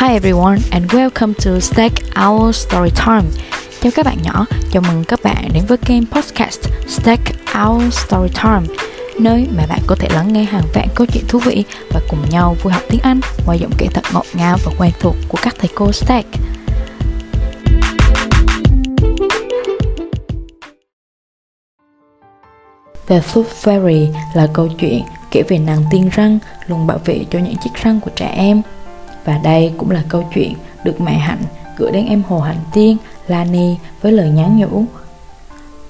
Hi everyone and welcome to Stack Our Story Time. Chào các bạn nhỏ, chào mừng các bạn đến với kênh podcast Stack Our Story Time, nơi mà bạn có thể lắng nghe hàng vạn câu chuyện thú vị và cùng nhau vui học tiếng Anh qua giọng kể thật ngọt ngào và quen thuộc của các thầy cô Stack. The Tooth Fairy là câu chuyện kể về nàng tiên răng luôn bảo vệ cho những chiếc răng của trẻ em. Và đây cũng là câu chuyện được mẹ Hạnh gửi đến em Hồ Hạnh Tiên, Lani với lời nhắn nhủ.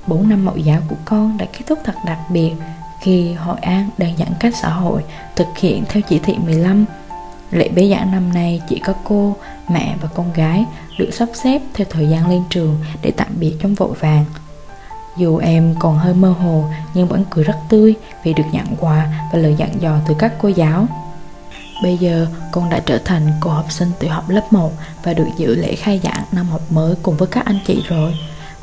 4 năm mẫu giáo của con đã kết thúc thật đặc biệt khi Hội An đang giãn cách xã hội thực hiện theo chỉ thị 15. Lễ bế giảng năm nay chỉ có cô, mẹ và con gái được sắp xếp theo thời gian lên trường để tạm biệt trong vội vàng. Dù em còn hơi mơ hồ nhưng vẫn cười rất tươi vì được nhận quà và lời dặn dò từ các cô giáo. Bây giờ con đã trở thành cô học sinh tiểu học lớp 1 và được dự lễ khai giảng năm học mới cùng với các anh chị rồi.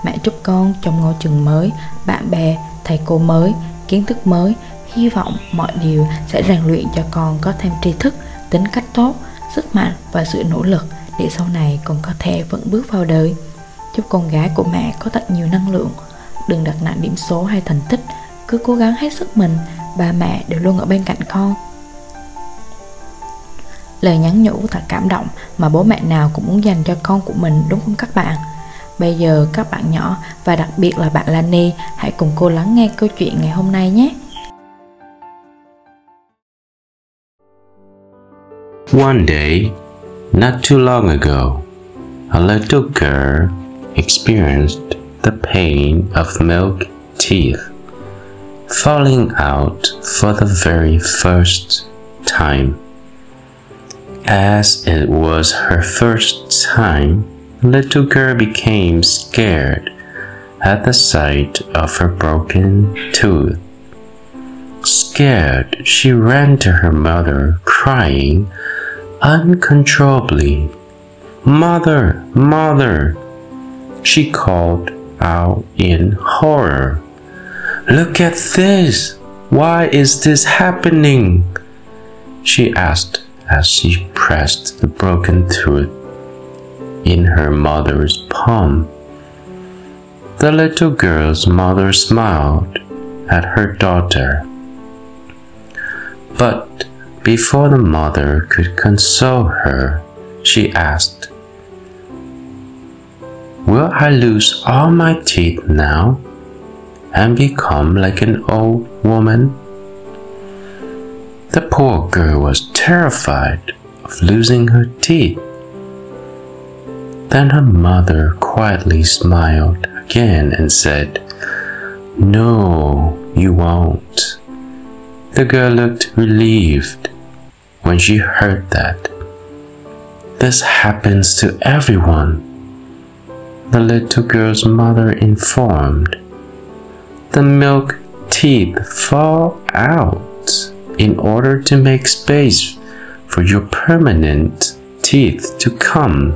Mẹ chúc con trong ngôi trường mới, bạn bè, thầy cô mới, kiến thức mới, hy vọng mọi điều sẽ rèn luyện cho con có thêm tri thức, tính cách tốt, sức mạnh và sự nỗ lực để sau này con có thể vẫn bước vào đời. Chúc con gái của mẹ có thật nhiều năng lượng, đừng đặt nặng điểm số hay thành tích, cứ cố gắng hết sức mình, ba mẹ đều luôn ở bên cạnh con. Lời nhắn nhủ thật cảm động mà bố mẹ nào cũng muốn dành cho con của mình đúng không các bạn? Bây giờ các bạn nhỏ và đặc biệt là bạn Lani hãy cùng cô lắng nghe câu chuyện ngày hôm nay nhé. One day, not too long ago, a little girl experienced the pain of milk teeth falling out for the very first time. As it was her first time, little girl became scared at the sight of her broken tooth. Scared, she ran to her mother, crying uncontrollably, Mother, mother! She called out in horror. Look at this! Why is this happening? She asked as she pressed the broken tooth in her mother's palm. The little girl's mother smiled at her daughter. But before the mother could console her, she asked, Will I lose all my teeth now and become like an old woman? The poor girl was terrified of losing her teeth. Then her mother quietly smiled again and said, No, you won't. The girl looked relieved when she heard that. This happens to everyone, the little girl's mother informed. The milk teeth fall out in order to make space for your permanent teeth to come.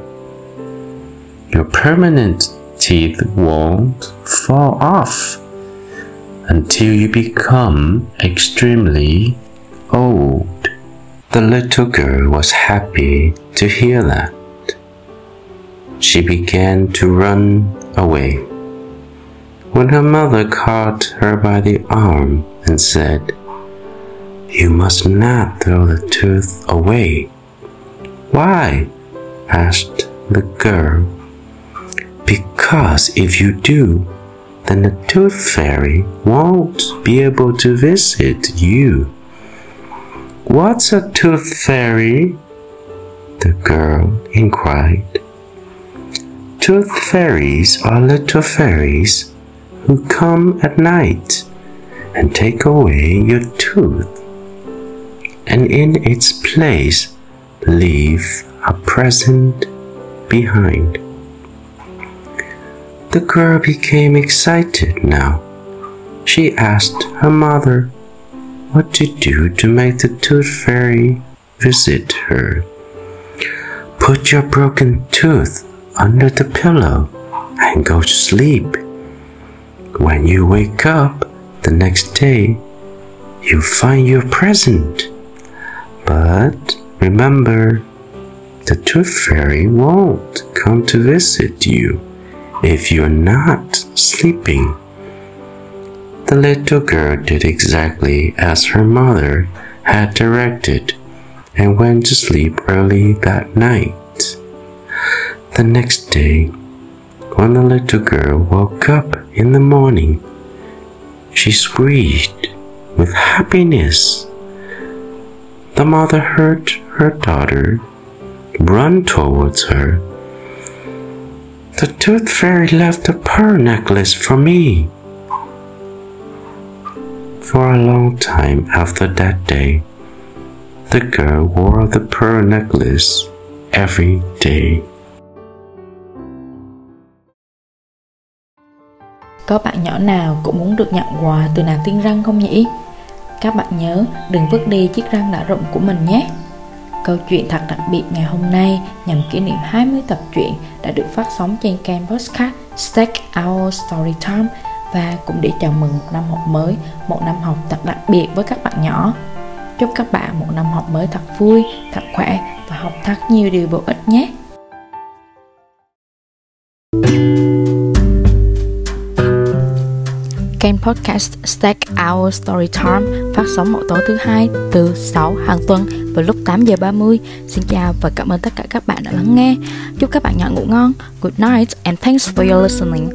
Your permanent teeth won't fall off until you become extremely old. The little girl was happy to hear that. She began to run away. When her mother caught her by the arm and said, you must not throw the tooth away. Why? asked the girl. Because if you do, then the tooth fairy won't be able to visit you. What's a tooth fairy? The girl inquired. Tooth fairies are little fairies who come at night and take away your tooth and in its place leave a present behind. The girl became excited now. She asked her mother what to do to make the tooth fairy visit her. Put your broken tooth under the pillow and go to sleep. When you wake up the next day, you find your present. But remember, the Tooth Fairy won't come to visit you if you're not sleeping. The little girl did exactly as her mother had directed and went to sleep early that night. The next day, when the little girl woke up in the morning, she screamed with happiness. The mother heard her daughter run towards her. The tooth fairy left a pearl necklace for me. For a long time after that day, the girl wore the pearl necklace every day. Có bạn nhỏ nào cũng muốn được nhận quà từ nàng tiên răng không nhỉ? Các bạn nhớ đừng vứt đi chiếc răng đã rụng của mình nhé. Câu chuyện thật đặc biệt ngày hôm nay nhằm kỷ niệm 20 tập truyện đã được phát sóng trên kênh podcast Stack Our Story Time và cũng để chào mừng một năm học mới, một năm học thật đặc biệt với các bạn nhỏ. Chúc các bạn một năm học mới thật vui, thật khỏe và học thật nhiều điều bổ ích nhé. Kênh podcast Stack Our Story Time, phát sóng mỗi tối thứ hai từ 6 hàng tuần vào lúc 8 giờ 30. Xin chào và cảm ơn tất cả các bạn đã lắng nghe. Chúc các bạn nhỏ ngủ ngon. Good night and thanks for your listening.